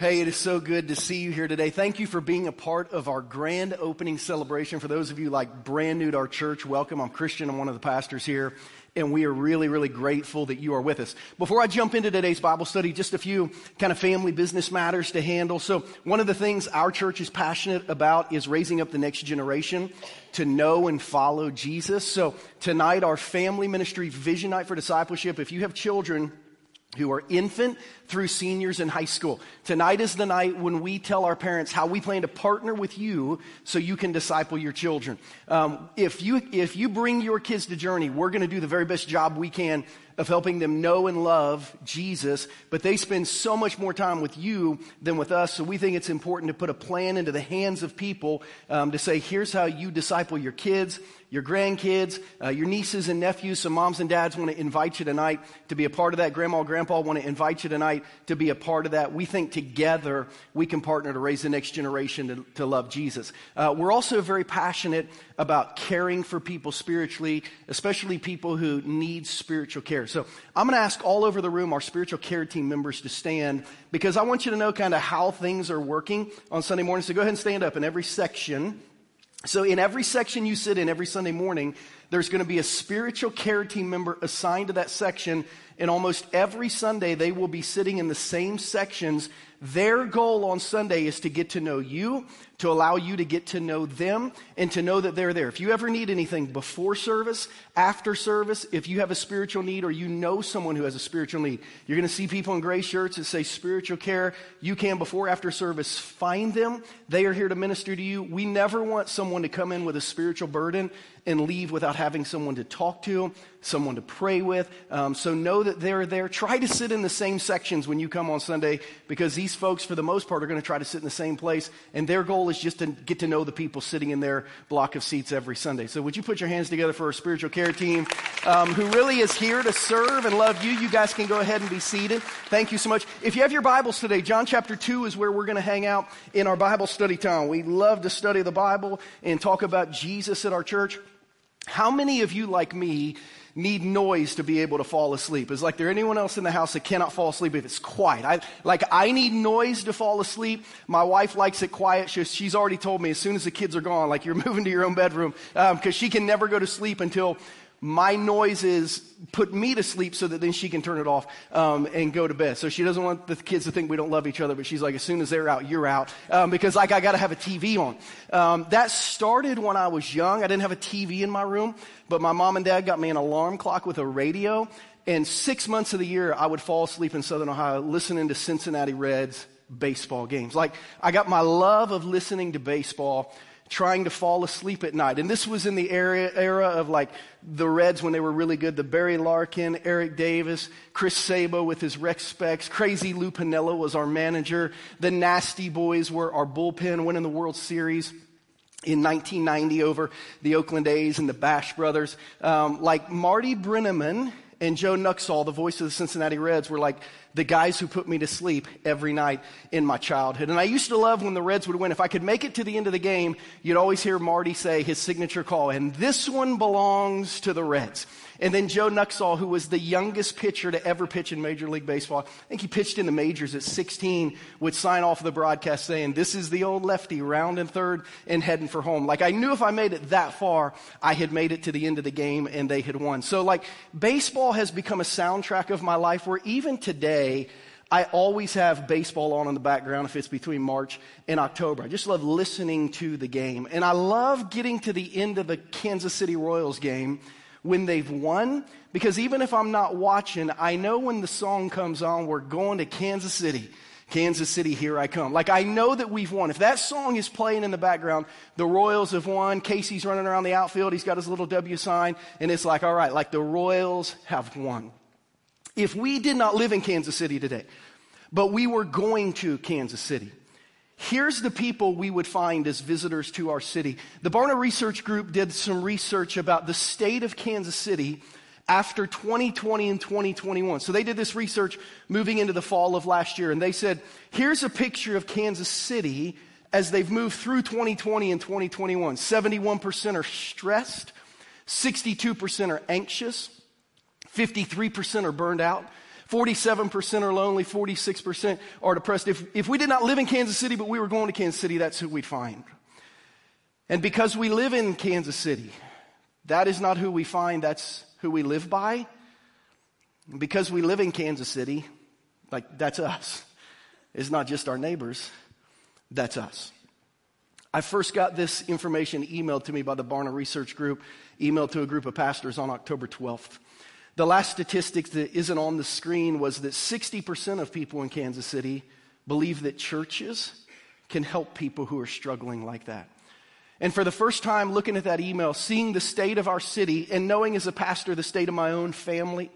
Hey, it is so good to see you here today. Thank you for being a part of our grand opening celebration. For those of you like brand new to our church, welcome. I'm Christian. I'm one of the pastors here. And we are really, really grateful that you are with us. Before I jump into today's Bible study, just a few kind of family business matters to handle. So one of the things our church is passionate about is raising up the next generation to know and follow Jesus. So tonight, our family ministry vision night for discipleship. If you have children, who are infant through seniors in high school. Tonight is the night when we tell our parents how we plan to partner with you so you can disciple your children. Um, if you if you bring your kids to Journey, we're going to do the very best job we can of helping them know and love Jesus, but they spend so much more time with you than with us. So we think it's important to put a plan into the hands of people um, to say, here's how you disciple your kids your grandkids, uh, your nieces and nephews. Some moms and dads want to invite you tonight to be a part of that. Grandma and grandpa want to invite you tonight to be a part of that. We think together we can partner to raise the next generation to, to love Jesus. Uh, we're also very passionate about caring for people spiritually, especially people who need spiritual care. So I'm going to ask all over the room our spiritual care team members to stand because I want you to know kind of how things are working on Sunday morning. So go ahead and stand up in every section. So, in every section you sit in every Sunday morning, there's going to be a spiritual care team member assigned to that section. And almost every Sunday, they will be sitting in the same sections their goal on Sunday is to get to know you, to allow you to get to know them, and to know that they're there. If you ever need anything before service, after service, if you have a spiritual need or you know someone who has a spiritual need, you're going to see people in gray shirts that say spiritual care. You can, before, after service, find them. They are here to minister to you. We never want someone to come in with a spiritual burden and leave without having someone to talk to, someone to pray with. Um, so know that they're there. Try to sit in the same sections when you come on Sunday because these folks, for the most part, are going to try to sit in the same place. And their goal is just to get to know the people sitting in their block of seats every Sunday. So would you put your hands together for our spiritual care team um, who really is here to serve and love you? You guys can go ahead and be seated. Thank you so much. If you have your Bibles today, John chapter 2 is where we're going to hang out in our Bible study time. We love to study the Bible and talk about Jesus at our church. How many of you, like me, need noise to be able to fall asleep? Is like there anyone else in the house that cannot fall asleep if it's quiet? I, like I need noise to fall asleep. My wife likes it quiet. She, she's already told me as soon as the kids are gone, like you're moving to your own bedroom, because um, she can never go to sleep until my noises put me to sleep so that then she can turn it off um, and go to bed. So she doesn't want the kids to think we don't love each other, but she's like, as soon as they're out, you're out. Um, because like I got to have a TV on. Um, that started when I was young. I didn't have a TV in my room, but my mom and dad got me an alarm clock with a radio. And six months of the year, I would fall asleep in Southern Ohio listening to Cincinnati Reds baseball games. Like I got my love of listening to baseball trying to fall asleep at night. And this was in the era, era of like the Reds when they were really good. The Barry Larkin, Eric Davis, Chris Sabo with his Rec Specs. Crazy Lou Piniella was our manager. The Nasty Boys were our bullpen, winning the World Series in 1990 over the Oakland A's and the Bash Brothers. Um, like Marty Brennaman and Joe Nuxhall, the voice of the Cincinnati Reds, were like the guys who put me to sleep every night in my childhood. And I used to love when the Reds would win. If I could make it to the end of the game, you'd always hear Marty say his signature call, and this one belongs to the Reds. And then Joe Nuxhall, who was the youngest pitcher to ever pitch in Major League Baseball, I think he pitched in the majors at 16, would sign off the broadcast saying, This is the old lefty, round and third and heading for home. Like I knew if I made it that far, I had made it to the end of the game and they had won. So like baseball has become a soundtrack of my life where even today, I always have baseball on in the background if it's between March and October. I just love listening to the game. And I love getting to the end of the Kansas City Royals game when they've won. Because even if I'm not watching, I know when the song comes on, we're going to Kansas City. Kansas City, here I come. Like I know that we've won. If that song is playing in the background, the Royals have won. Casey's running around the outfield. He's got his little W sign. And it's like, all right, like the Royals have won. If we did not live in Kansas City today, but we were going to Kansas City, Here's the people we would find as visitors to our city. The Barna Research Group did some research about the state of Kansas City after 2020 and 2021. So they did this research moving into the fall of last year, and they said, here's a picture of Kansas City as they've moved through 2020 and 2021. 71% are stressed, 62% are anxious, 53% are burned out, 47% are lonely, 46% are depressed. If, if we did not live in Kansas City, but we were going to Kansas City, that's who we'd find. And because we live in Kansas City, that is not who we find, that's who we live by. Because we live in Kansas City, like that's us. It's not just our neighbors, that's us. I first got this information emailed to me by the Barna Research Group, emailed to a group of pastors on October 12th. The last statistic that isn't on the screen was that 60% of people in Kansas City believe that churches can help people who are struggling like that. And for the first time, looking at that email, seeing the state of our city, and knowing as a pastor the state of my own family,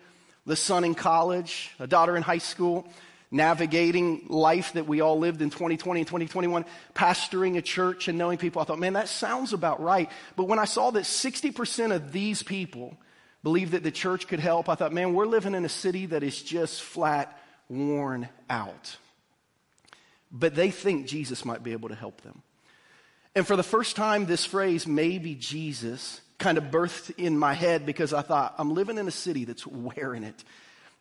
the son in college, a daughter in high school, navigating life that we all lived in 2020 and 2021, pastoring a church and knowing people, I thought, man, that sounds about right. But when I saw that 60% of these people believe that the church could help, I thought, man, we're living in a city that is just flat worn out. But they think Jesus might be able to help them. And for the first time, this phrase, maybe Jesus, kind of birthed in my head because I thought, I'm living in a city that's wearing it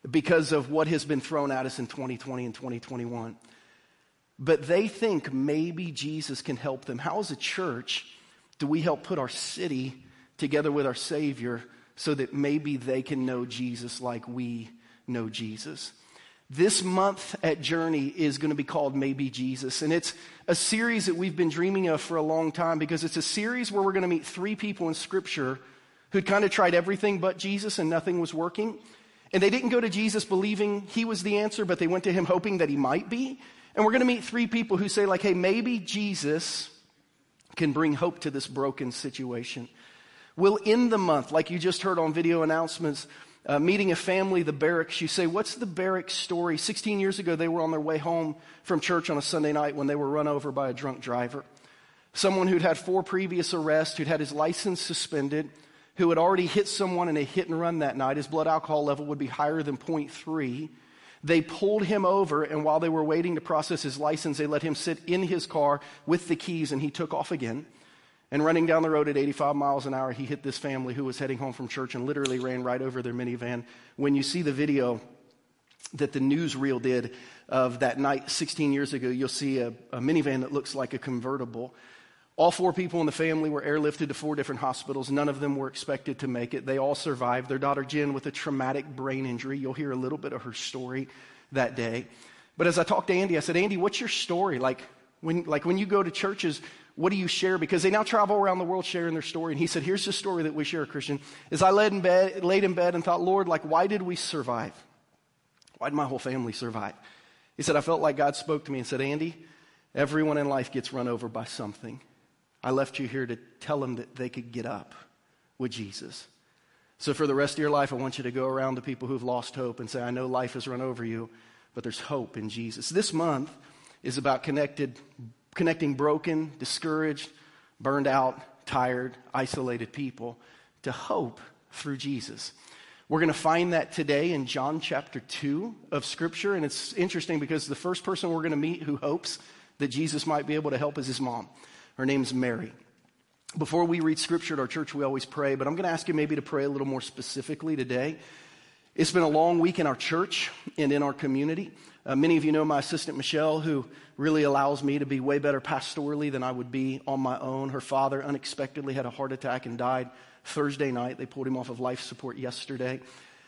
because of what has been thrown at us in 2020 and 2021. But they think maybe Jesus can help them. How, as a church, do we help put our city together with our Savior so that maybe they can know Jesus like we know Jesus? This month at Journey is going to be called Maybe Jesus. And it's a series that we've been dreaming of for a long time because it's a series where we're going to meet three people in Scripture who'd kind of tried everything but Jesus and nothing was working. And they didn't go to Jesus believing he was the answer, but they went to him hoping that he might be. And we're going to meet three people who say, like, hey, maybe Jesus can bring hope to this broken situation. We'll end the month, like you just heard on video announcements, uh, meeting a family, the Barracks. You say, what's the Barracks story? 16 years ago, they were on their way home from church on a Sunday night when they were run over by a drunk driver. Someone who'd had four previous arrests, who'd had his license suspended, who had already hit someone in a hit and run that night, his blood alcohol level would be higher than 0.3. They pulled him over, and while they were waiting to process his license, they let him sit in his car with the keys, and he took off again. And running down the road at 85 miles an hour, he hit this family who was heading home from church and literally ran right over their minivan. When you see the video that the newsreel did of that night 16 years ago, you'll see a, a minivan that looks like a convertible. All four people in the family were airlifted to four different hospitals. None of them were expected to make it. They all survived. Their daughter Jen with a traumatic brain injury. You'll hear a little bit of her story that day. But as I talked to Andy, I said, Andy, what's your story? Like when, like when you go to churches, what do you share? Because they now travel around the world sharing their story. And he said, here's the story that we share, Christian. Is I laid in bed, laid in bed and thought, Lord, like, why did we survive? Why did my whole family survive? He said, I felt like God spoke to me and said, Andy, everyone in life gets run over by something. I left you here to tell them that they could get up with Jesus. So for the rest of your life, I want you to go around to people who've lost hope and say, I know life has run over you, but there's hope in Jesus. This month is about connected, connecting broken, discouraged, burned out, tired, isolated people to hope through Jesus. We're going to find that today in John chapter 2 of Scripture. And it's interesting because the first person we're going to meet who hopes that Jesus might be able to help is his mom. Her name's Mary. Before we read scripture at our church, we always pray, but I'm going to ask you maybe to pray a little more specifically today. It's been a long week in our church and in our community. Uh, many of you know my assistant Michelle, who really allows me to be way better pastorally than I would be on my own. Her father unexpectedly had a heart attack and died Thursday night. They pulled him off of life support yesterday.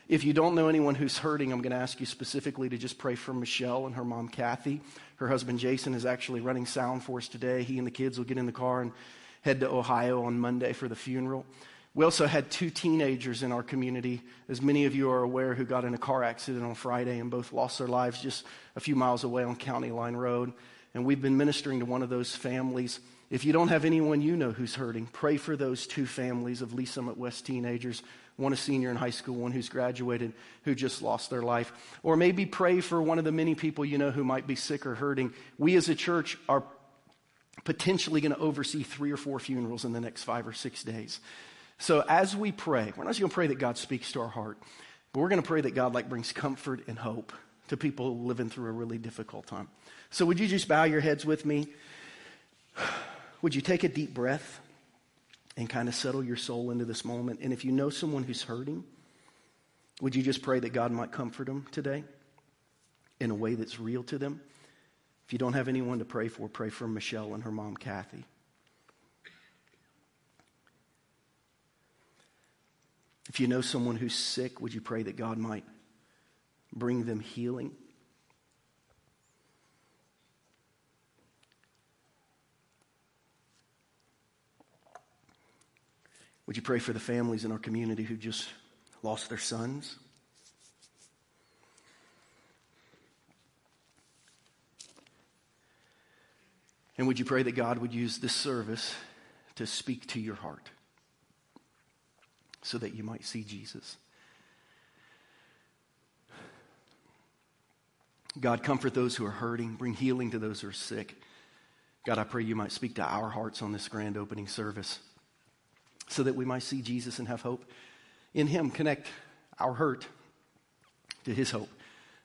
If you don't know anyone who's hurting, I'm going to ask you specifically to just pray for Michelle and her mom, Kathy. Her husband, Jason, is actually running sound for us today. He and the kids will get in the car and head to Ohio on Monday for the funeral. We also had two teenagers in our community, as many of you are aware, who got in a car accident on Friday and both lost their lives just a few miles away on County Line Road. And we've been ministering to one of those families. If you don't have anyone you know who's hurting, pray for those two families of Lee's Summit West teenagers one a senior in high school, one who's graduated, who just lost their life. Or maybe pray for one of the many people you know who might be sick or hurting. We as a church are potentially going to oversee three or four funerals in the next five or six days. So as we pray, we're not just going to pray that God speaks to our heart, but we're going to pray that God like brings comfort and hope to people living through a really difficult time. So would you just bow your heads with me? Would you take a deep breath? and kind of settle your soul into this moment. And if you know someone who's hurting, would you just pray that God might comfort them today? in a way that's real to them. If you don't have anyone to pray for, pray for Michelle and her mom, Kathy. If you know someone who's sick, would you pray that God might bring them healing? Would you pray for the families in our community who just lost their sons? And would you pray that God would use this service to speak to your heart so that you might see Jesus? God, comfort those who are hurting, bring healing to those who are sick. God, I pray you might speak to our hearts on this grand opening service so that we might see Jesus and have hope in Him. Connect our hurt to His hope.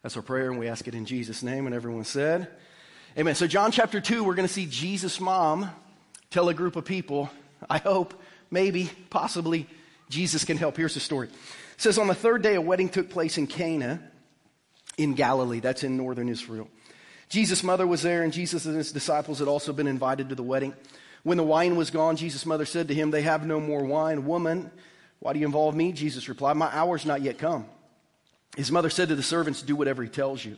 That's our prayer, and we ask it in Jesus' name. And everyone said, Amen. So, John chapter 2, we're going to see Jesus' mom tell a group of people, I hope, maybe, possibly, Jesus can help. Here's the story. It says, On the third day, a wedding took place in Cana in Galilee. That's in northern Israel. Jesus' mother was there, and Jesus and his disciples had also been invited to the wedding. When the wine was gone, Jesus' mother said to him, They have no more wine. Woman, why do you involve me? Jesus replied, My hour's not yet come. His mother said to the servants, Do whatever he tells you.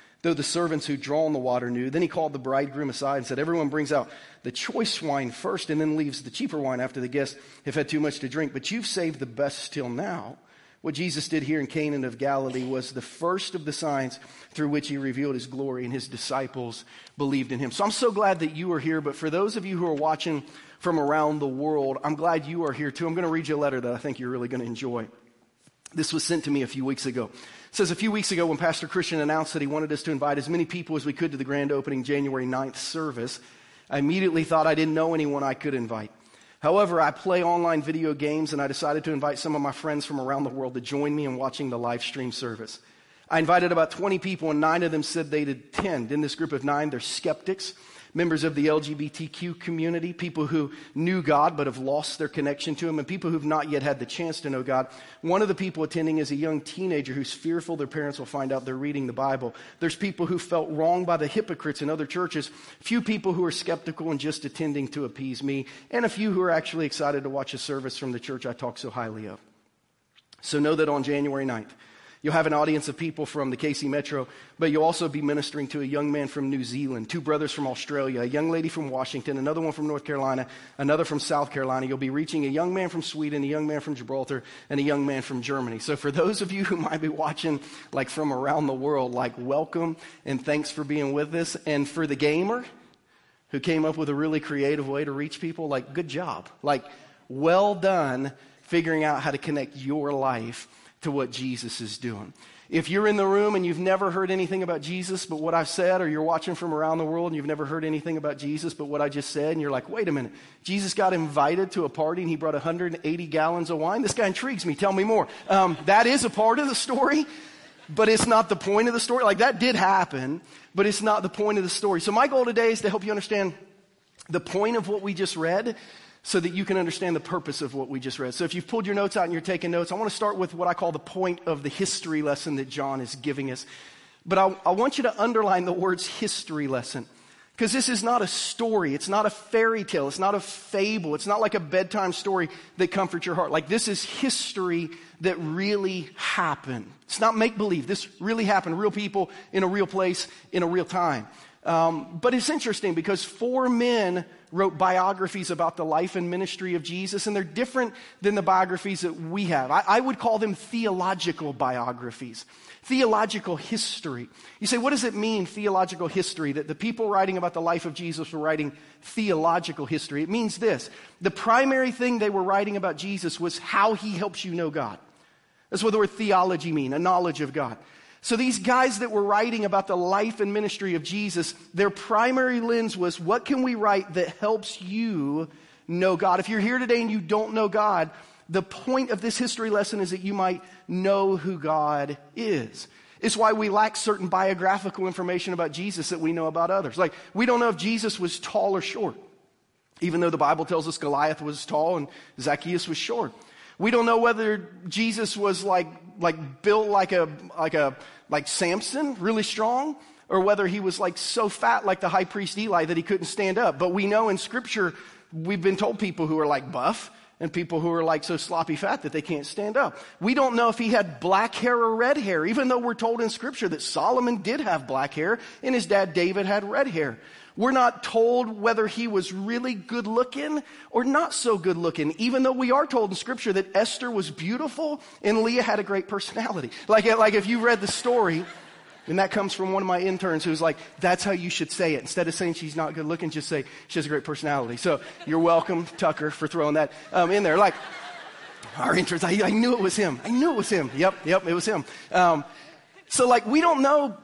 though the servants who'd drawn the water knew. Then he called the bridegroom aside and said, Everyone brings out the choice wine first and then leaves the cheaper wine after the guests have had too much to drink. But you've saved the best till now. What Jesus did here in Cana of Galilee was the first of the signs through which he revealed his glory, and his disciples believed in him. So I'm so glad that you are here. But for those of you who are watching from around the world, I'm glad you are here too. I'm going to read you a letter that I think you're really going to enjoy. This was sent to me a few weeks ago. It says a few weeks ago when Pastor Christian announced that he wanted us to invite as many people as we could to the grand opening January 9th service, I immediately thought I didn't know anyone I could invite. However, I play online video games and I decided to invite some of my friends from around the world to join me in watching the live stream service. I invited about 20 people and nine of them said they'd attend. In this group of nine, they're skeptics members of the LGBTQ community, people who knew God but have lost their connection to Him, and people who've not yet had the chance to know God. One of the people attending is a young teenager who's fearful their parents will find out they're reading the Bible. There's people who felt wronged by the hypocrites in other churches, few people who are skeptical and just attending to appease me, and a few who are actually excited to watch a service from the church I talk so highly of. So know that on January 9th, You'll have an audience of people from the KC Metro, but you'll also be ministering to a young man from New Zealand, two brothers from Australia, a young lady from Washington, another one from North Carolina, another from South Carolina. You'll be reaching a young man from Sweden, a young man from Gibraltar, and a young man from Germany. So for those of you who might be watching like from around the world, like welcome and thanks for being with us. And for the gamer who came up with a really creative way to reach people, like good job. Like well done figuring out how to connect your life to what Jesus is doing. If you're in the room and you've never heard anything about Jesus but what I've said, or you're watching from around the world and you've never heard anything about Jesus but what I just said, and you're like, wait a minute, Jesus got invited to a party and he brought 180 gallons of wine? This guy intrigues me. Tell me more. Um, that is a part of the story, but it's not the point of the story. Like, that did happen, but it's not the point of the story. So, my goal today is to help you understand the point of what we just read so that you can understand the purpose of what we just read. So if you've pulled your notes out and you're taking notes, I want to start with what I call the point of the history lesson that John is giving us. But I, I want you to underline the words history lesson. Because this is not a story. It's not a fairy tale. It's not a fable. It's not like a bedtime story that comforts your heart. Like this is history that really happened. It's not make believe. This really happened. Real people in a real place in a real time. Um, but it's interesting because four men wrote biographies about the life and ministry of Jesus, and they're different than the biographies that we have. I, I would call them theological biographies, theological history. You say, what does it mean, theological history? That the people writing about the life of Jesus were writing theological history. It means this the primary thing they were writing about Jesus was how he helps you know God. That's what the word theology mean, a knowledge of God. So these guys that were writing about the life and ministry of Jesus, their primary lens was what can we write that helps you know God? If you're here today and you don't know God, The point of this history lesson is that you might know who God is. It's why we lack certain biographical information about Jesus that we know about others. Like, we don't know if Jesus was tall or short, even though the Bible tells us Goliath was tall and Zacchaeus was short. We don't know whether Jesus was like, like built like a, like a, like Samson, really strong, or whether he was like so fat like the high priest Eli that he couldn't stand up. But we know in scripture, we've been told people who are like buff and people who are like so sloppy fat that they can't stand up. We don't know if he had black hair or red hair, even though we're told in scripture that Solomon did have black hair and his dad David had red hair. We're not told whether he was really good looking or not so good looking, even though we are told in scripture that Esther was beautiful and Leah had a great personality. Like, like if you read the story, and that comes from one of my interns who's like, that's how you should say it. Instead of saying she's not good looking, just say she has a great personality. So you're welcome, Tucker, for throwing that um, in there. Like, our interns, I, I, knew it was him. I knew it was him. Yep, yep, it was him. Um, so like, we don't know,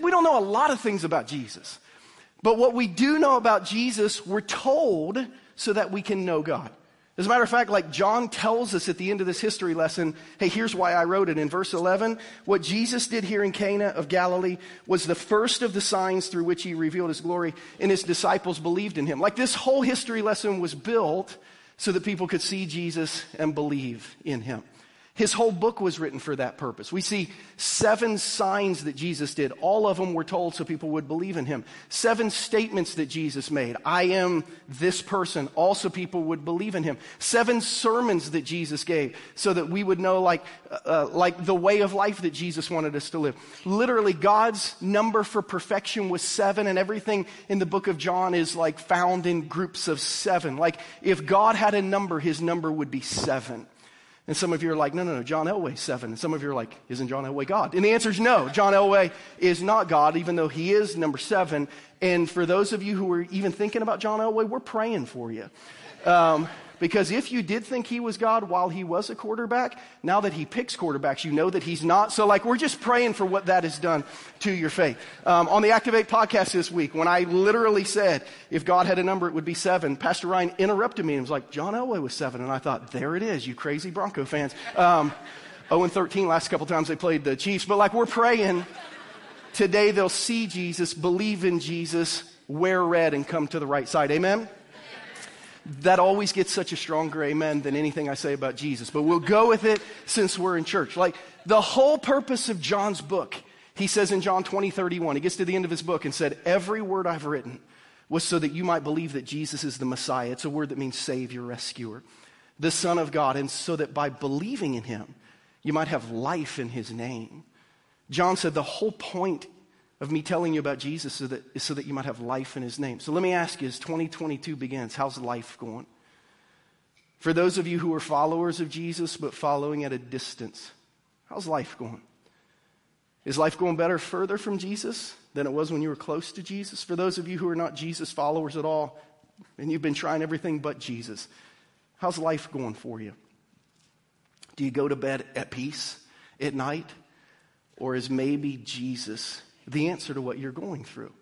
we don't know a lot of things about Jesus. But what we do know about Jesus, we're told so that we can know God. As a matter of fact, like John tells us at the end of this history lesson, hey, here's why I wrote it. In verse 11, what Jesus did here in Cana of Galilee was the first of the signs through which he revealed his glory, and his disciples believed in him. Like this whole history lesson was built so that people could see Jesus and believe in him. His whole book was written for that purpose. We see seven signs that Jesus did. All of them were told so people would believe in him. Seven statements that Jesus made. I am this person. Also people would believe in him. Seven sermons that Jesus gave so that we would know like, uh, uh like the way of life that Jesus wanted us to live. Literally, God's number for perfection was seven and everything in the book of John is like found in groups of seven. Like if God had a number, his number would be seven. And some of you are like, no, no, no, John Elway, seven. And some of you are like, isn't John Elway God? And the answer is no. John Elway is not God, even though he is number seven. And for those of you who are even thinking about John Elway, we're praying for you. Um, because if you did think he was God while he was a quarterback, now that he picks quarterbacks, you know that he's not. So, like, we're just praying for what that has done to your faith. Um, on the Activate podcast this week, when I literally said, if God had a number, it would be seven, Pastor Ryan interrupted me and was like, John Elway was seven. And I thought, there it is, you crazy Bronco fans. Um, 0 and 13 last couple times they played the Chiefs. But, like, we're praying today they'll see Jesus, believe in Jesus, wear red, and come to the right side. Amen? That always gets such a stronger amen than anything I say about Jesus. But we'll go with it since we're in church. Like the whole purpose of John's book, he says in John 20, 31, he gets to the end of his book and said, Every word I've written was so that you might believe that Jesus is the Messiah. It's a word that means Savior, Rescuer, the Son of God, and so that by believing in him, you might have life in his name. John said the whole point of me telling you about Jesus so that, so that you might have life in his name. So let me ask you as 2022 begins, how's life going? For those of you who are followers of Jesus but following at a distance, how's life going? Is life going better further from Jesus than it was when you were close to Jesus? For those of you who are not Jesus followers at all and you've been trying everything but Jesus, how's life going for you? Do you go to bed at peace at night? Or is maybe Jesus the answer to what you're going through.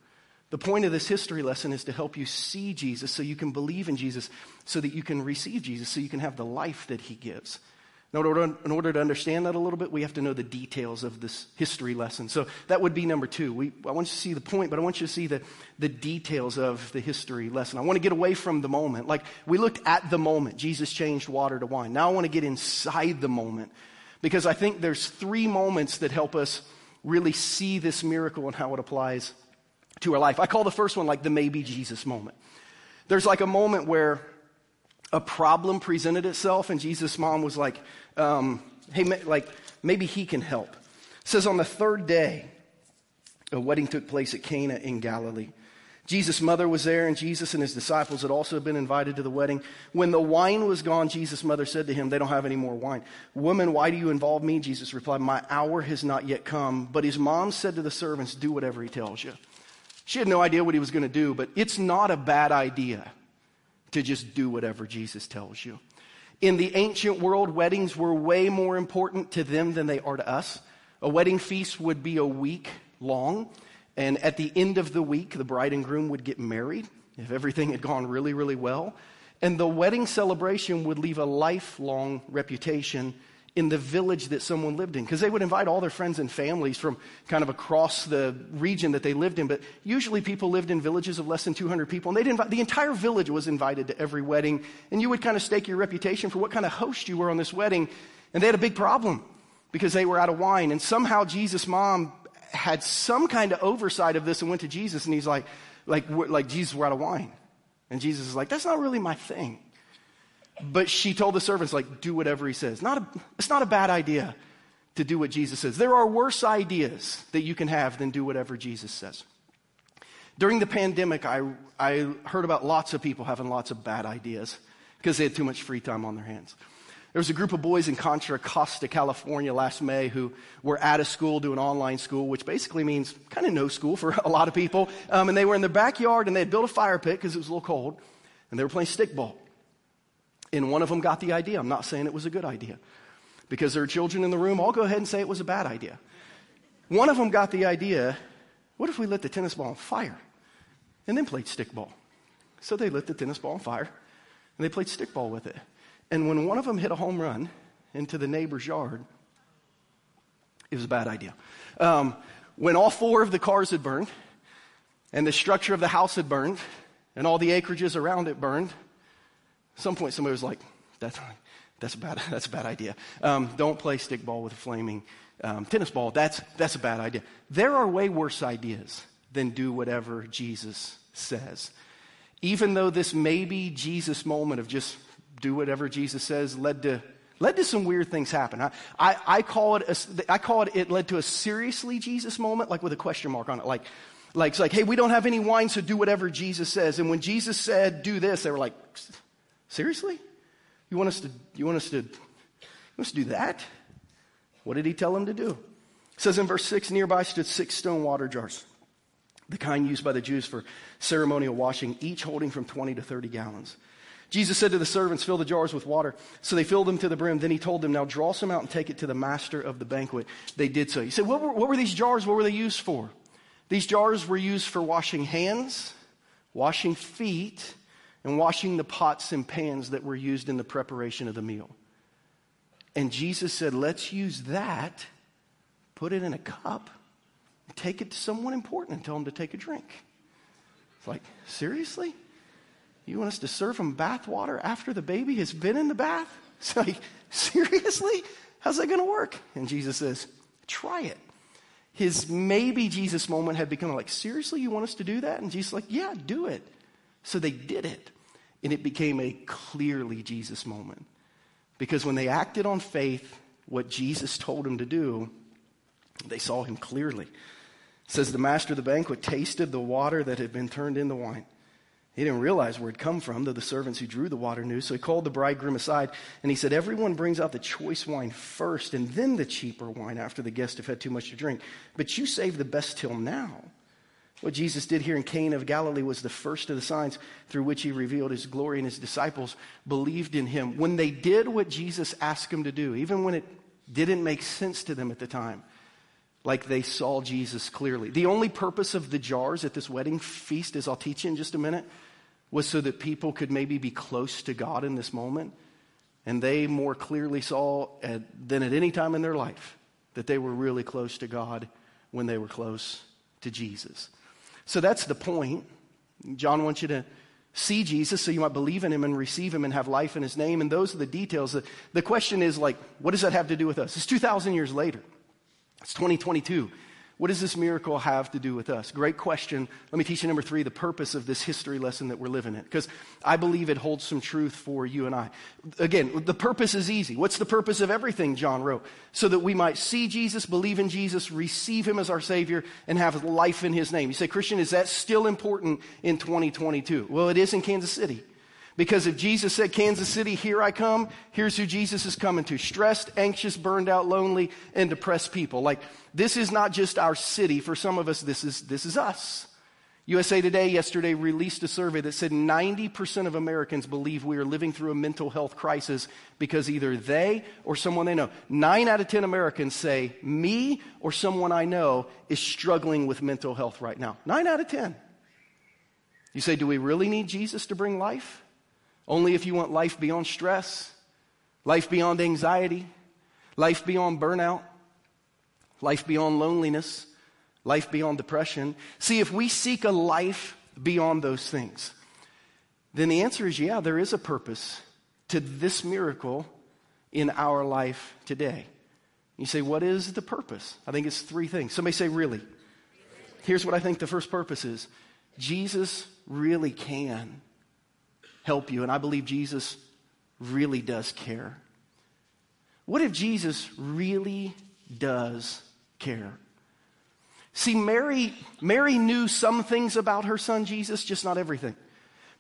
The point of this history lesson is to help you see Jesus so you can believe in Jesus, so that you can receive Jesus, so you can have the life that he gives. In order, in order to understand that a little bit, we have to know the details of this history lesson. So that would be number two. We, I want you to see the point, but I want you to see the, the details of the history lesson. I want to get away from the moment. Like we looked at the moment. Jesus changed water to wine. Now I want to get inside the moment because I think there's three moments that help us really see this miracle and how it applies to our life. I call the first one like the maybe Jesus moment. There's like a moment where a problem presented itself, and Jesus' mom was like, um, hey, like, maybe he can help. It says on the third day, a wedding took place at Cana in Galilee. Jesus' mother was there, and Jesus and his disciples had also been invited to the wedding. When the wine was gone, Jesus' mother said to him, They don't have any more wine. Woman, why do you involve me? Jesus replied, My hour has not yet come. But his mom said to the servants, Do whatever he tells you. She had no idea what he was going to do, but it's not a bad idea to just do whatever Jesus tells you. In the ancient world, weddings were way more important to them than they are to us. A wedding feast would be a week long. And at the end of the week, the bride and groom would get married if everything had gone really, really well. And the wedding celebration would leave a lifelong reputation in the village that someone lived in. Because they would invite all their friends and families from kind of across the region that they lived in. But usually people lived in villages of less than 200 people and they'd invite the entire village was invited to every wedding. And you would kind of stake your reputation for what kind of host you were on this wedding. And they had a big problem because they were out of wine. And somehow jesus mom had some kind of oversight of this and went to jesus and he's like like like jesus we're out of wine and jesus is like that's not really my thing but she told the servants, like, do whatever he says. Not a, it's not a bad idea to do what Jesus says. There are worse ideas that you can have than do whatever Jesus says. During the pandemic, I, I heard about lots of people having lots of bad ideas because they had too much free time on their hands. There was a group of boys in Contra Costa, California last May who were out of school doing online school, which basically means kind of no school for a lot of people. Um, and they were in their backyard and they had built a fire pit because it was a little cold and they were playing stickball. And one of them got the idea. I'm not saying it was a good idea. Because there are children in the room, I'll go ahead and say it was a bad idea. One of them got the idea what if we lit the tennis ball on fire and then played stickball? So they lit the tennis ball on fire and they played stickball with it. And when one of them hit a home run into the neighbor's yard, it was a bad idea. Um, when all four of the cars had burned and the structure of the house had burned and all the acreages around it burned, at some point, somebody was like, that's, that's, a, bad, that's a bad idea. Um, don't play stickball with a flaming um, tennis ball. That's, that's a bad idea. There are way worse ideas than do whatever Jesus says. Even though this may be Jesus' moment of just do whatever Jesus says led to led to some weird things happen. I, I, I, call it a, I call it it led to a seriously Jesus moment, like with a question mark on it. Like, like it's like, hey, we don't have any wine, so do whatever Jesus says. And when Jesus said, do this, they were like, Seriously? You want us to, you want us to, you want us to do that? What did he tell them to do? It says in verse 6 nearby stood six stone water jars, the kind used by the Jews for ceremonial washing, each holding from 20 to 30 gallons. Jesus said to the servants, Fill the jars with water. So they filled them to the brim. Then he told them, Now draw some out and take it to the master of the banquet. They did so. He said, What were, what were these jars? What were they used for? These jars were used for washing hands, washing feet, and washing the pots and pans that were used in the preparation of the meal. And Jesus said, Let's use that, put it in a cup, take it to someone important and tell them to take a drink. It's like, seriously? You want us to serve them bath water after the baby has been in the bath? It's like, seriously? How's that going to work? And Jesus says, try it. His maybe Jesus moment had become like, seriously, you want us to do that? And Jesus like, yeah, do it. So they did it. And it became a clearly Jesus moment. Because when they acted on faith, what Jesus told them to do, they saw him clearly. It says the master of the banquet tasted the water that had been turned into wine. He didn't realize where it come from, though the servants who drew the water knew. So he called the bridegroom aside and he said, Everyone brings out the choice wine first and then the cheaper wine after the guests have had too much to drink. But you save the best till now. What Jesus did here in Cana of Galilee was the first of the signs through which he revealed his glory, and his disciples believed in him. When they did what Jesus asked them to do, even when it didn't make sense to them at the time, like they saw Jesus clearly. The only purpose of the jars at this wedding feast, as I'll teach you in just a minute, was so that people could maybe be close to God in this moment. And they more clearly saw at, than at any time in their life that they were really close to God when they were close to Jesus. So that's the point. John wants you to see Jesus so you might believe in him and receive him and have life in his name. And those are the details. The, the question is like, what does that have to do with us? It's 2,000 years later. It's 2022. What does this miracle have to do with us? Great question. Let me teach you number three the purpose of this history lesson that we're living in, because I believe it holds some truth for you and I. Again, the purpose is easy. What's the purpose of everything John wrote? So that we might see Jesus, believe in Jesus, receive him as our Savior, and have life in his name. You say, Christian, is that still important in 2022? Well, it is in Kansas City. Because if Jesus said, Kansas City, here I come, here's who Jesus is coming to stressed, anxious, burned out, lonely, and depressed people. Like, this is not just our city. For some of us, this is, this is us. USA Today yesterday released a survey that said 90% of Americans believe we are living through a mental health crisis because either they or someone they know. Nine out of 10 Americans say, me or someone I know is struggling with mental health right now. Nine out of 10. You say, do we really need Jesus to bring life? Only if you want life beyond stress, life beyond anxiety, life beyond burnout, life beyond loneliness, life beyond depression. See, if we seek a life beyond those things, then the answer is yeah, there is a purpose to this miracle in our life today. You say, what is the purpose? I think it's three things. Somebody say, really. Here's what I think the first purpose is Jesus really can help you, and I believe Jesus really does care. What if Jesus really does care? See, Mary, Mary knew some things about her son Jesus, just not everything.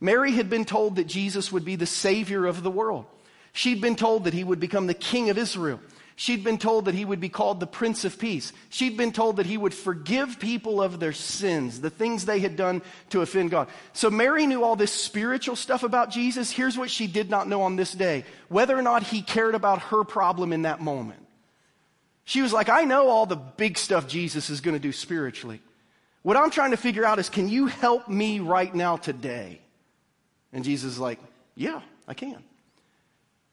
Mary had been told that Jesus would be the Savior of the world. She'd been told that he would become the King of Israel. She'd been told that he would be called the Prince of Peace. She'd been told that he would forgive people of their sins, the things they had done to offend God. So Mary knew all this spiritual stuff about Jesus. Here's what she did not know on this day whether or not he cared about her problem in that moment. She was like, I know all the big stuff Jesus is going to do spiritually. What I'm trying to figure out is, can you help me right now today? And Jesus is like, Yeah, I can.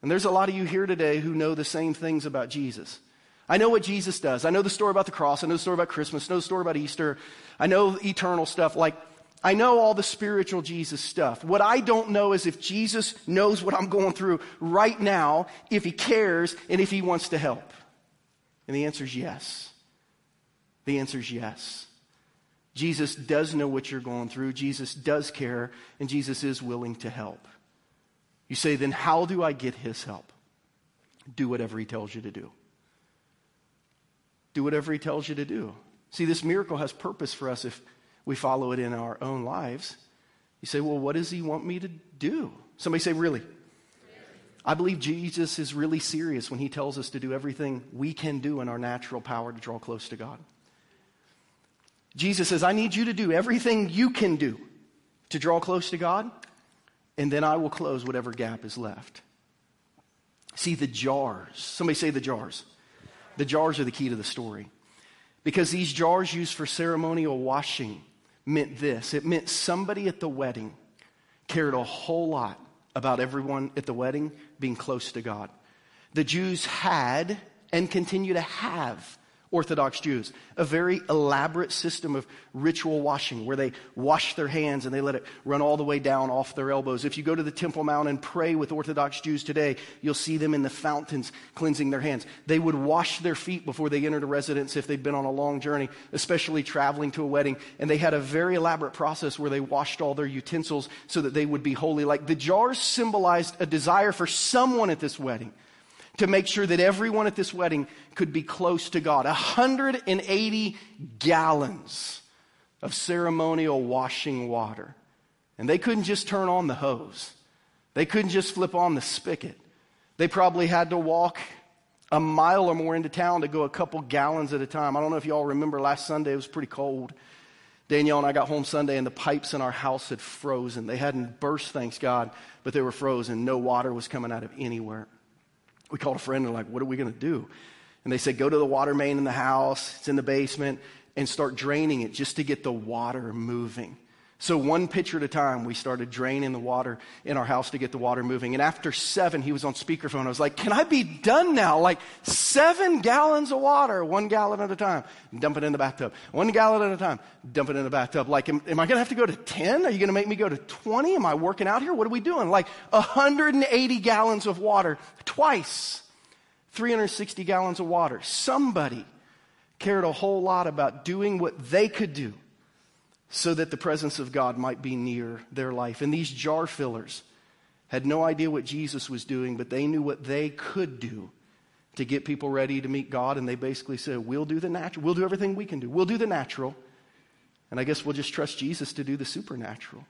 And there's a lot of you here today who know the same things about Jesus. I know what Jesus does. I know the story about the cross. I know the story about Christmas. I know the story about Easter. I know eternal stuff. Like, I know all the spiritual Jesus stuff. What I don't know is if Jesus knows what I'm going through right now, if he cares, and if he wants to help. And the answer is yes. The answer is yes. Jesus does know what you're going through. Jesus does care, and Jesus is willing to help. You say, then how do I get his help? Do whatever he tells you to do. Do whatever he tells you to do. See, this miracle has purpose for us if we follow it in our own lives. You say, well, what does he want me to do? Somebody say, really? I believe Jesus is really serious when he tells us to do everything we can do in our natural power to draw close to God. Jesus says, I need you to do everything you can do to draw close to God and then I will close whatever gap is left. See the jars. Somebody say the jars. The jars are the key to the story. Because these jars used for ceremonial washing meant this it meant somebody at the wedding cared a whole lot about everyone at the wedding being close to God. The Jews had and continue to have Orthodox Jews. A very elaborate system of ritual washing where they wash their hands and they let it run all the way down off their elbows. If you go to the Temple Mount and pray with Orthodox Jews today, you'll see them in the fountains cleansing their hands. They would wash their feet before they entered a residence if they'd been on a long journey, especially traveling to a wedding. And they had a very elaborate process where they washed all their utensils so that they would be holy. Like the jars symbolized a desire for someone at this wedding to make sure that everyone at this wedding could be close to God. 180 gallons of ceremonial washing water. And they couldn't just turn on the hose. They couldn't just flip on the spigot. They probably had to walk a mile or more into town to go a couple gallons at a time. I don't know if y'all remember last Sunday, it was pretty cold. Danielle and I got home Sunday and the pipes in our house had frozen. They hadn't burst, thanks God, but they were frozen. No water was coming out of anywhere we called a friend and like, what are we going to do? And they said, go to the water main in the house, it's in the basement, and start draining it just to get the water moving. So, one pitcher at a time, we started draining the water in our house to get the water moving. And after seven, he was on speakerphone. I was like, Can I be done now? Like seven gallons of water, one gallon at a time, dump it in the bathtub. One gallon at a time, dump it in the bathtub. Like, am, am I going to have to go to 10? Are you going to make me go to 20? Am I working out here? What are we doing? Like 180 gallons of water twice, 360 gallons of water. Somebody cared a whole lot about doing what they could do so that the presence of God might be near their life. And these jar fillers had no idea what Jesus was doing, but they knew what they could do to get people ready to meet God. And they basically said, We'll do the natural. We'll do everything we can do. We'll do the natural. And I guess we'll just trust Jesus to do the supernatural.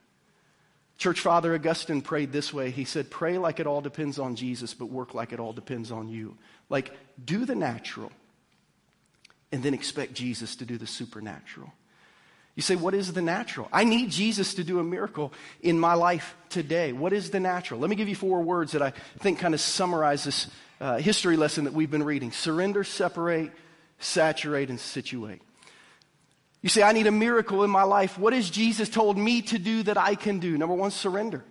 Church Father Augustine prayed this way. He said, Pray like it all depends on Jesus, but work like it all depends on you. Like, do the natural, and then expect Jesus to do the supernatural. You say, what is the natural? I need Jesus to do a miracle in my life today. What is the natural? Let me give you four words that I think kind of summarize this uh, history lesson that we've been reading surrender, separate, saturate, and situate. You say, I need a miracle in my life. What has Jesus told me to do that I can do? Number one, surrender.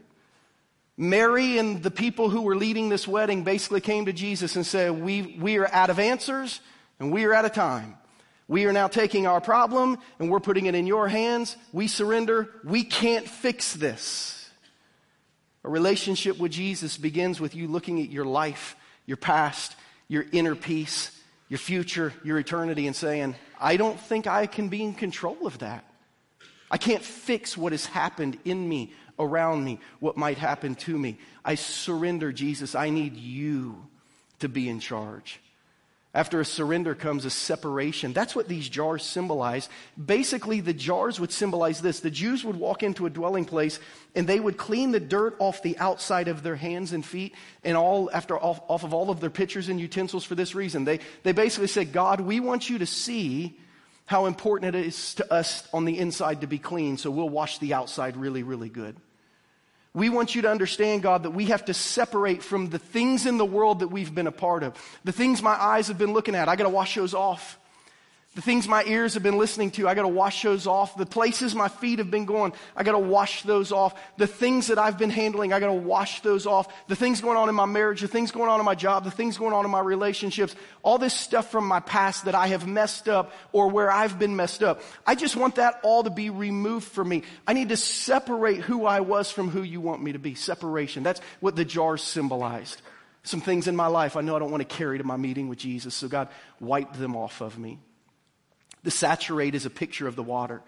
Mary and the people who were leading this wedding basically came to Jesus and said, we, we are out of answers and we are out of time. We are now taking our problem and we're putting it in your hands. We surrender. We can't fix this. A relationship with Jesus begins with you looking at your life, your past, your inner peace, your future, your eternity, and saying, I don't think I can be in control of that. I can't fix what has happened in me, around me, what might happen to me. I surrender, Jesus. I need you to be in charge. After a surrender comes a separation. That's what these jars symbolize. Basically, the jars would symbolize this. The Jews would walk into a dwelling place and they would clean the dirt off the outside of their hands and feet and all after off, off of all of their pitchers and utensils for this reason. They, they basically said, God, we want you to see how important it is to us on the inside to be clean, so we'll wash the outside really, really good. We want you to understand, God, that we have to separate from the things in the world that we've been a part of. The things my eyes have been looking at, I got to wash those off. The things my ears have been listening to, I got to wash those off. The places my feet have been going, I got to wash those off. The things that I've been handling, I got to wash those off. The things going on in my marriage, the things going on in my job, the things going on in my relationships, all this stuff from my past that I have messed up or where I've been messed up. I just want that all to be removed from me. I need to separate who I was from who you want me to be. Separation. That's what the jars symbolized. Some things in my life I know I don't want to carry to my meeting with Jesus, so God, wipe them off of me. The saturate is a picture of the water.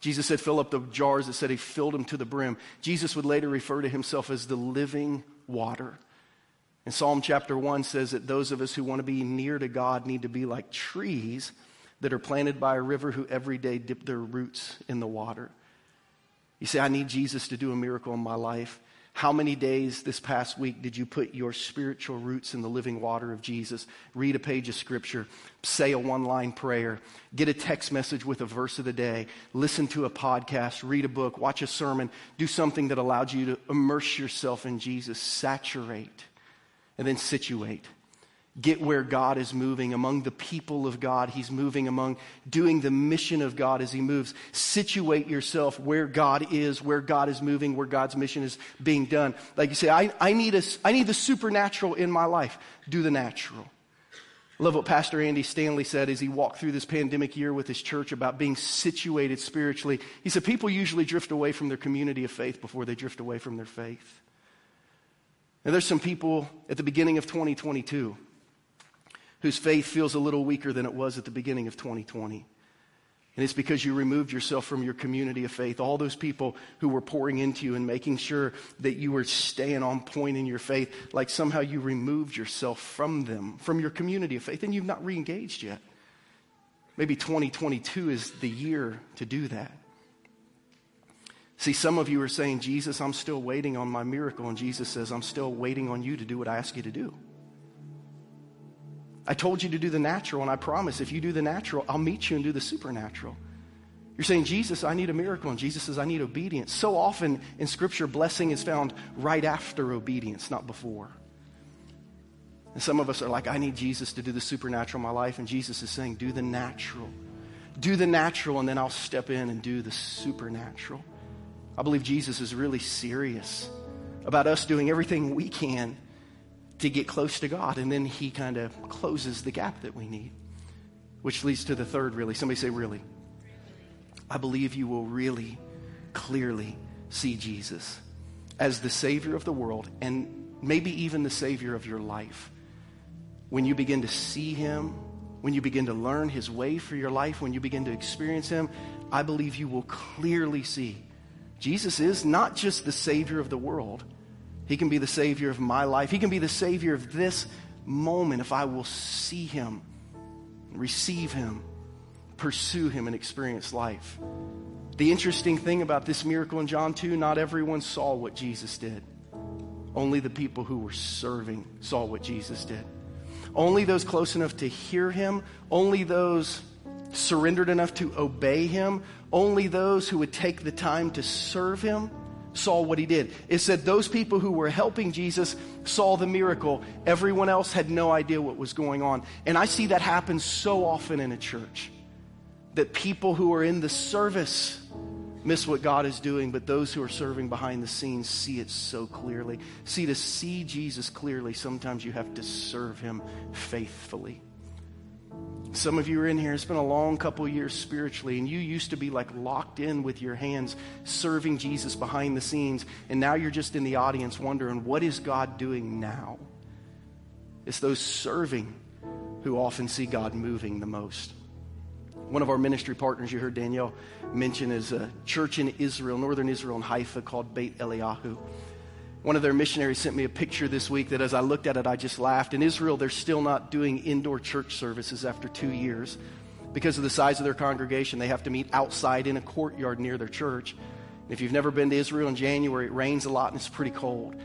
Jesus said, fill up the jars. It said he filled them to the brim. Jesus would later refer to himself as the living water. And Psalm chapter 1 says that those of us who want to be near to God need to be like trees that are planted by a river who every day dip their roots in the water. You say, I need Jesus to do a miracle in my life. How many days this past week did you put your spiritual roots in the living water of Jesus? Read a page of scripture, say a one line prayer, get a text message with a verse of the day, listen to a podcast, read a book, watch a sermon, do something that allows you to immerse yourself in Jesus, saturate, and then situate get where God is moving among the people of God. He's moving among doing the mission of God as He moves. Situate yourself where God is, where God is moving, where God's mission is being done. Like you say, I, I, need, a, I need the supernatural in my life. Do the natural. Love what Pastor Andy Stanley said as he walked through this pandemic year with his church about being situated spiritually. He said, People usually drift away from their community of faith before they drift away from their faith. And there's some people at the beginning of 2022 whose faith feels a little weaker than it was at the beginning of 2020. And it's because you removed yourself from your community of faith. All those people who were pouring into you and making sure that you were staying on point in your faith, like somehow you removed yourself from them, from your community of faith, and you've not re engaged yet. Maybe 2022 is the year to do that. See, some of you are saying, Jesus, I'm still waiting on my miracle. And Jesus says, I'm still waiting on you to do what I ask you to do. I told you to do the natural, and I promise if you do the natural, I'll meet you and do the supernatural. You're saying, Jesus, I need a miracle. And Jesus says, I need obedience. So often in Scripture, blessing is found right after obedience, not before. And some of us are like, I need Jesus to do the supernatural in my life. And Jesus is saying, do the natural. Do the natural, and then I'll step in and do the supernatural. I believe Jesus is really serious about us doing everything we can to get close to God. And then he kind of closes the gap that we need, which leads to the third, really. Somebody say, really. I believe you will really clearly see Jesus as the Savior of the world and maybe even the Savior of your life. When you begin to see Him, when you begin to learn His way for your life, when you begin to experience Him, I believe you will clearly see Jesus is not just the Savior of the world he can be the Savior of my life. He can be the Savior of this moment if I will see Him, receive Him, pursue Him, and experience life. The interesting thing about this miracle in John 2 not everyone saw what Jesus did. Only the people who were serving saw what Jesus did. Only those close enough to hear Him, only those surrendered enough to obey Him, only those who would take the time to serve Him saw what he did. It said those people who were helping Jesus saw the miracle. Everyone else had no idea what was going on. And I see that happen so often in a church that people who are in the service miss what God is doing, but those who are serving behind the scenes see it so clearly. See, to see Jesus clearly, sometimes you have to serve him faithfully. Some of you are in here, it's been a long couple years spiritually, and you used to be like locked in with your hands, serving Jesus behind the scenes, and now you're just in the audience wondering, what is God doing now? It's those serving who often see God moving the most. One of our ministry partners, you heard Danielle mention, is a church in Israel, northern Israel, in Haifa called Beit Eliyahu. One of their missionaries sent me a picture this week that as I looked at it, I just laughed. In Israel, they're still not doing indoor church services after two years. Because of the size of their congregation, they have to meet outside in a courtyard near their church. If you've never been to Israel in January, it rains a lot and it's pretty cold.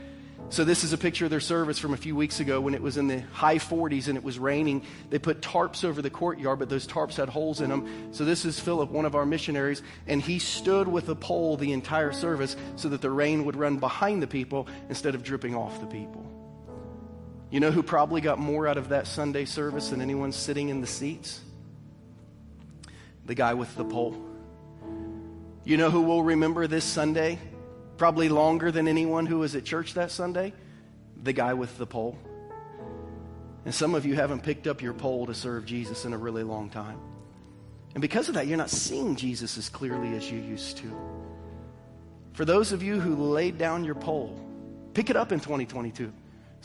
So, this is a picture of their service from a few weeks ago when it was in the high 40s and it was raining. They put tarps over the courtyard, but those tarps had holes in them. So, this is Philip, one of our missionaries, and he stood with a pole the entire service so that the rain would run behind the people instead of dripping off the people. You know who probably got more out of that Sunday service than anyone sitting in the seats? The guy with the pole. You know who will remember this Sunday probably longer than anyone who was at church that Sunday, the guy with the pole. And some of you haven't picked up your pole to serve Jesus in a really long time. And because of that, you're not seeing Jesus as clearly as you used to. For those of you who laid down your pole, pick it up in 2022.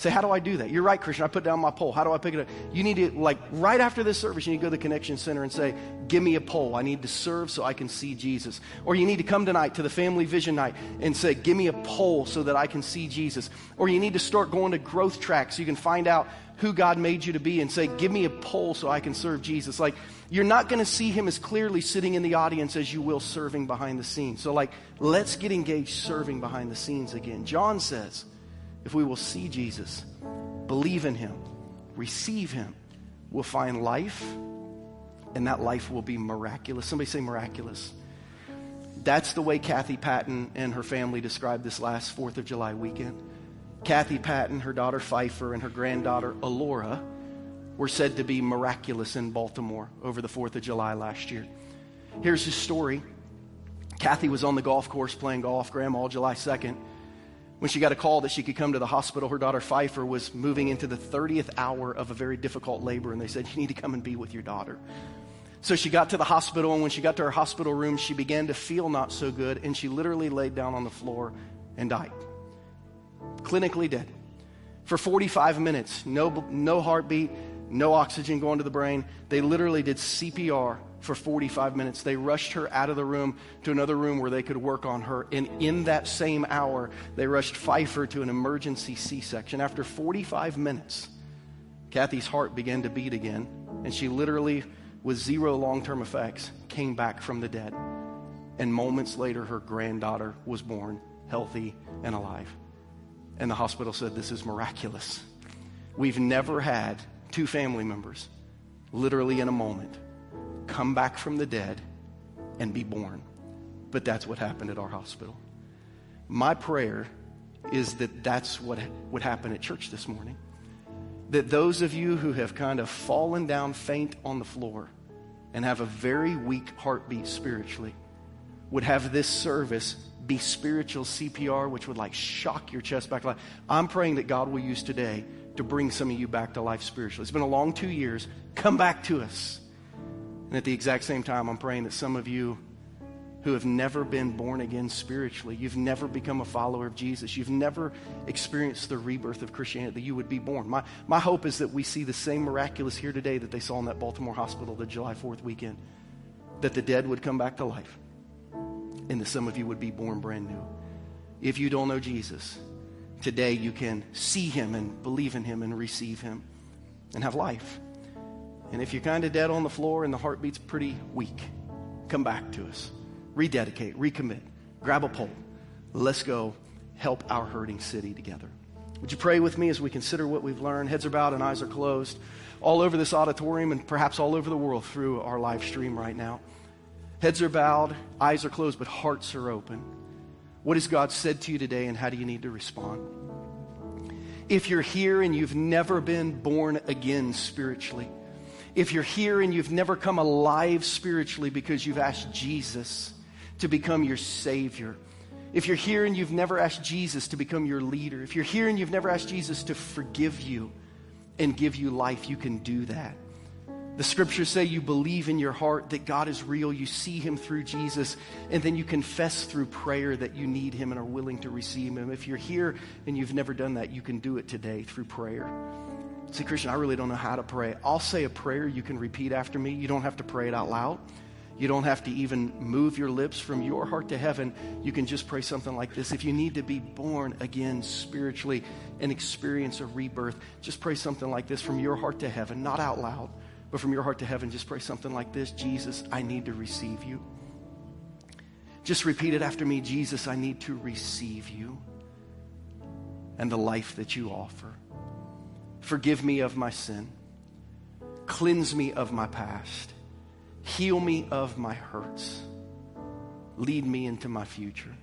Say, how do I do that? You're right, Christian. I put down my pole. How do I pick it up? You need to, like, right after this service, you need to go to the Connection Center and say, give me a pole. I need to serve so I can see Jesus. Or you need to come tonight to the Family Vision Night and say, give me a pole so that I can see Jesus. Or you need to start going to growth tracks so you can find out who God made you to be and say, give me a pole so I can serve Jesus. Like, you're not going to see him as clearly sitting in the audience as you will serving behind the scenes. So, like, let's get engaged serving behind the scenes again. John says, if we will see Jesus, believe in him, receive him, we'll find life, and that life will be miraculous. Somebody say miraculous. That's the way Kathy Patton and her family described this last 4th of July weekend. Kathy Patton, her daughter Pfeiffer, and her granddaughter Alora were said to be miraculous in Baltimore over the 4th of July last year. Here's his story. Kathy was on the golf course playing golf, Grandma, all July 2nd when she got a call that she could come to the hospital, her daughter Pfeiffer was moving into the 30th hour of a very difficult labor, and they said, You need to come and be with your daughter. So she got to the hospital, and when she got to her hospital room, she began to feel not so good, and she literally laid down on the floor and died. Clinically dead. For 45 minutes, no, no heartbeat, no oxygen going to the brain. They literally did CPR for 45 minutes. They rushed her out of the room to another room where they could work on her. And in that same hour, they rushed Pfeiffer to an emergency C section. After 45 minutes, Kathy's heart began to beat again, and she literally, with zero long term effects, came back from the dead. And moments later, her granddaughter was born, healthy and alive. And the hospital said, This is miraculous. We've never had two family members, literally in a moment, come back from the dead and be born. But that's what happened at our hospital. My prayer is that that's what would happen at church this morning. That those of you who have kind of fallen down faint on the floor and have a very weak heartbeat spiritually would have this service be spiritual CPR, which would like shock your chest back to life. I'm praying that God will use today to bring some of you back to life spiritually. It's been a long two years. Come back to us. And at the exact same time, I'm praying that some of you who have never been born again spiritually, you've never become a follower of Jesus, you've never experienced the rebirth of Christianity, that you would be born. My, my hope is that we see the same miraculous here today that they saw in that Baltimore hospital the July 4th weekend, that the dead would come back to life, and that some of you would be born brand new. If you don't know Jesus, today you can see him and believe in him and receive him and have life. And if you're kind of dead on the floor and the heartbeat's pretty weak, come back to us. Rededicate, recommit, grab a pole. Let's go help our hurting city together. Would you pray with me as we consider what we've learned? Heads are bowed and eyes are closed all over this auditorium and perhaps all over the world through our live stream right now. Heads are bowed, eyes are closed, but hearts are open. What has God said to you today, and how do you need to respond? If you're here and you've never been born again spiritually, if you're here and you've never come alive spiritually because you've asked Jesus to become your Savior. If you're here and you've never asked Jesus to become your leader, if you're here and you've never asked Jesus to forgive you and give you life, you can do that. The scriptures say you believe in your heart that God is real, you see him through Jesus, and then you confess through prayer that you need him and are willing to receive him. If you're here and you've never done that, you can do it today through prayer. Say, Christian, I really don't know how to pray. I'll say a prayer you can repeat after me. You don't have to pray it out loud. You don't have to even move your lips from your heart to heaven. You can just pray something like this. If you need to be born again spiritually and experience a rebirth, just pray something like this from your heart to heaven, not out loud, but from your heart to heaven. Just pray something like this Jesus, I need to receive you. Just repeat it after me Jesus, I need to receive you and the life that you offer. Forgive me of my sin. Cleanse me of my past. Heal me of my hurts. Lead me into my future.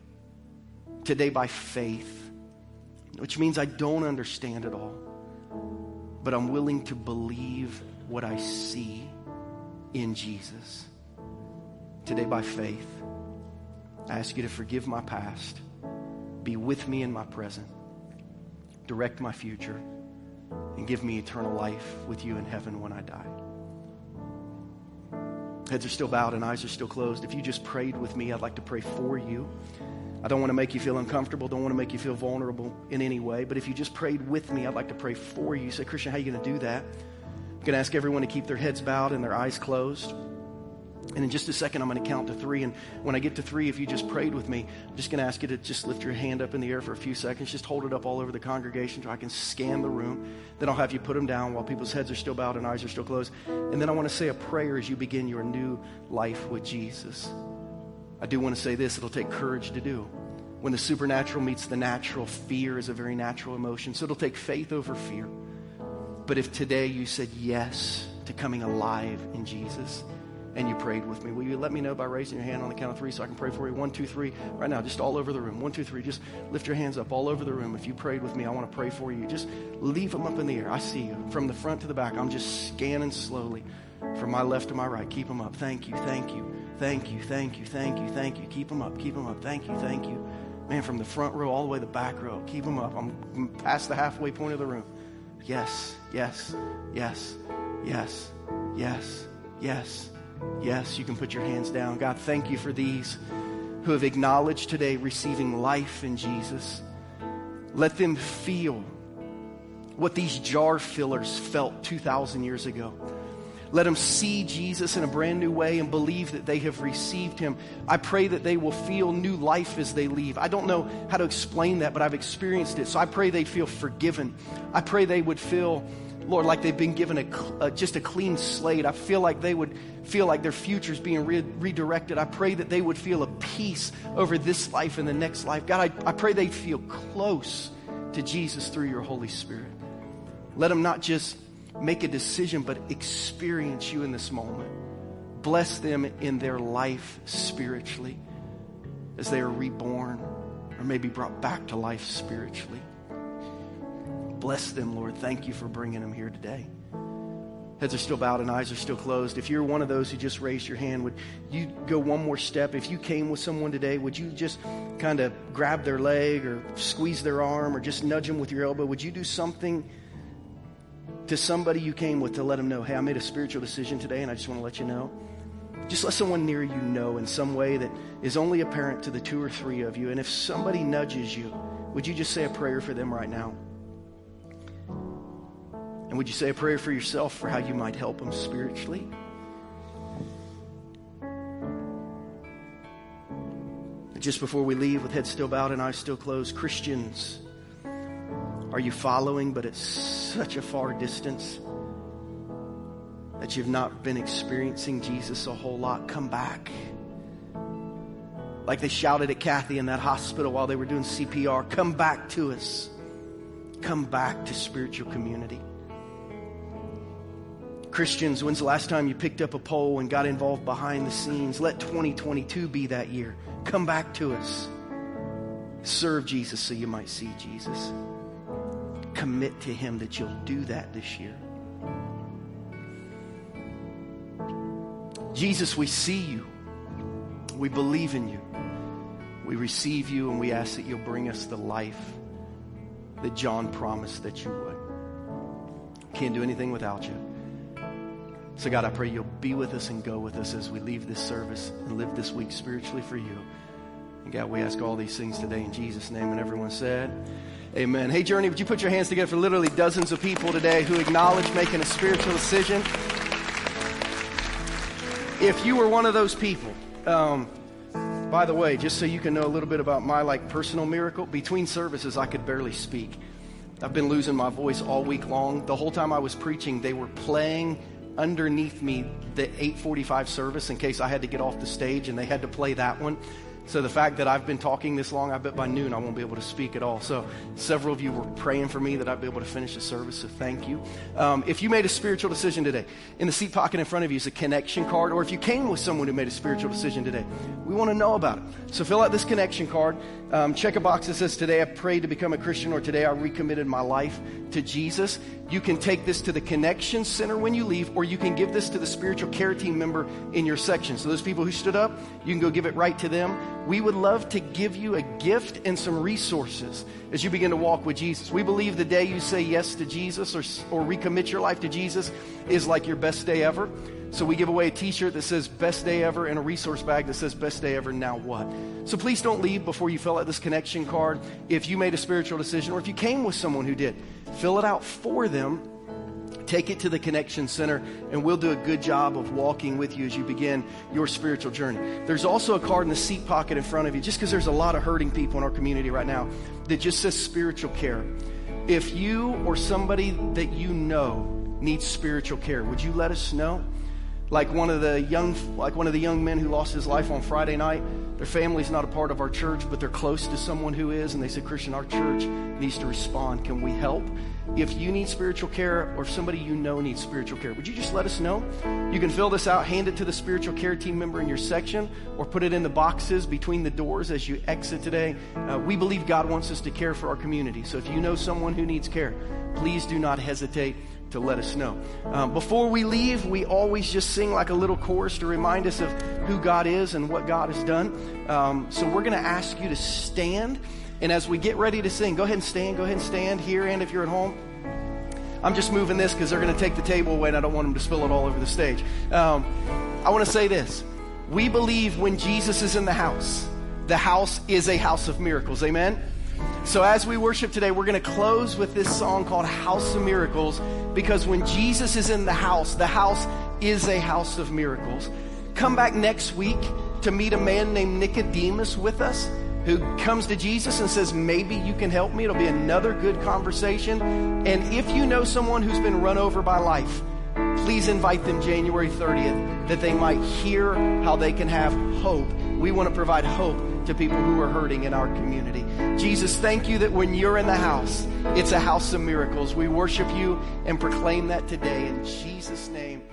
Today, by faith, which means I don't understand it all, but I'm willing to believe what I see in Jesus. Today, by faith, I ask you to forgive my past, be with me in my present, direct my future and give me eternal life with you in heaven when I die. Heads are still bowed and eyes are still closed. If you just prayed with me, I'd like to pray for you. I don't want to make you feel uncomfortable, don't want to make you feel vulnerable in any way, but if you just prayed with me, I'd like to pray for you. You say, Christian, how are you going to do that? I'm going to ask everyone to keep their heads bowed and their eyes closed. And in just a second, I'm going to count to three. And when I get to three, if you just prayed with me, I'm just going to ask you to just lift your hand up in the air for a few seconds. Just hold it up all over the congregation so I can scan the room. Then I'll have you put them down while people's heads are still bowed and eyes are still closed. And then I want to say a prayer as you begin your new life with Jesus. I do want to say this it'll take courage to do. When the supernatural meets the natural, fear is a very natural emotion. So it'll take faith over fear. But if today you said yes to coming alive in Jesus, and you prayed with me. Will you let me know by raising your hand on the count of three so I can pray for you? One, two, three. Right now, just all over the room. One, two, three. Just lift your hands up all over the room. If you prayed with me, I want to pray for you. Just leave them up in the air. I see you. From the front to the back, I'm just scanning slowly from my left to my right. Keep them up. Thank you, thank you, thank you, thank you, thank you, thank you. Keep them up, keep them up. Thank you, thank you. Man, from the front row all the way to the back row. Keep them up. I'm past the halfway point of the room. Yes, yes, yes, yes, yes, yes. Yes, you can put your hands down. God, thank you for these who have acknowledged today receiving life in Jesus. Let them feel what these jar fillers felt 2,000 years ago. Let them see Jesus in a brand new way and believe that they have received him. I pray that they will feel new life as they leave. I don't know how to explain that, but I've experienced it. So I pray they feel forgiven. I pray they would feel Lord, like they've been given a, a, uh, just a clean slate. I feel like they would feel like their future is being re- redirected. I pray that they would feel a peace over this life and the next life. God, I, I pray they feel close to Jesus through your Holy Spirit. Let them not just make a decision, but experience you in this moment. Bless them in their life spiritually as they are reborn or maybe brought back to life spiritually. Bless them, Lord. Thank you for bringing them here today. Heads are still bowed and eyes are still closed. If you're one of those who just raised your hand, would you go one more step? If you came with someone today, would you just kind of grab their leg or squeeze their arm or just nudge them with your elbow? Would you do something to somebody you came with to let them know, hey, I made a spiritual decision today and I just want to let you know? Just let someone near you know in some way that is only apparent to the two or three of you. And if somebody nudges you, would you just say a prayer for them right now? And would you say a prayer for yourself for how you might help them spiritually? Just before we leave, with heads still bowed and eyes still closed, Christians, are you following, but at such a far distance that you've not been experiencing Jesus a whole lot? Come back. Like they shouted at Kathy in that hospital while they were doing CPR, come back to us. Come back to spiritual community. Christians, when's the last time you picked up a pole and got involved behind the scenes? Let 2022 be that year. Come back to us. Serve Jesus so you might see Jesus. Commit to Him that you'll do that this year. Jesus, we see you. We believe in you. We receive you and we ask that you'll bring us the life that John promised that you would. Can't do anything without you. So, God, I pray you'll be with us and go with us as we leave this service and live this week spiritually for you. And God, we ask all these things today in Jesus' name. And everyone said, Amen. Hey, Journey, would you put your hands together for literally dozens of people today who acknowledge making a spiritual decision? If you were one of those people, um, by the way, just so you can know a little bit about my like personal miracle, between services I could barely speak. I've been losing my voice all week long. The whole time I was preaching, they were playing underneath me the 845 service in case I had to get off the stage and they had to play that one. So the fact that I've been talking this long, I bet by noon I won't be able to speak at all. So several of you were praying for me that I'd be able to finish the service. So thank you. Um, if you made a spiritual decision today, in the seat pocket in front of you is a connection card, or if you came with someone who made a spiritual decision today, we want to know about it. So fill out this connection card. Um, check a box that says, "Today I prayed to become a Christian," or "Today I recommitted my life to Jesus." You can take this to the connection center when you leave, or you can give this to the spiritual care team member in your section. So those people who stood up, you can go give it right to them we would love to give you a gift and some resources as you begin to walk with Jesus. We believe the day you say yes to Jesus or, or recommit your life to Jesus is like your best day ever. So we give away a t-shirt that says best day ever and a resource bag that says best day ever, now what? So please don't leave before you fill out this connection card. If you made a spiritual decision or if you came with someone who did, fill it out for them Take it to the Connection Center, and we'll do a good job of walking with you as you begin your spiritual journey. There's also a card in the seat pocket in front of you, just because there's a lot of hurting people in our community right now, that just says spiritual care. If you or somebody that you know needs spiritual care, would you let us know? Like one of the young, like one of the young men who lost his life on Friday night. Their family's not a part of our church, but they're close to someone who is, and they said, Christian, our church needs to respond. Can we help? If you need spiritual care or if somebody you know needs spiritual care, would you just let us know? You can fill this out, hand it to the spiritual care team member in your section, or put it in the boxes between the doors as you exit today. Uh, we believe God wants us to care for our community. So if you know someone who needs care, please do not hesitate to let us know. Um, before we leave, we always just sing like a little chorus to remind us of who God is and what God has done. Um, so we're going to ask you to stand. And as we get ready to sing, go ahead and stand. Go ahead and stand here. And if you're at home, I'm just moving this because they're going to take the table away and I don't want them to spill it all over the stage. Um, I want to say this. We believe when Jesus is in the house, the house is a house of miracles. Amen? So as we worship today, we're going to close with this song called House of Miracles because when Jesus is in the house, the house is a house of miracles. Come back next week to meet a man named Nicodemus with us who comes to Jesus and says, Maybe you can help me. It'll be another good conversation. And if you know someone who's been run over by life, please invite them January 30th that they might hear how they can have hope. We want to provide hope to people who are hurting in our community. Jesus, thank you that when you're in the house, it's a house of miracles. We worship you and proclaim that today in Jesus' name.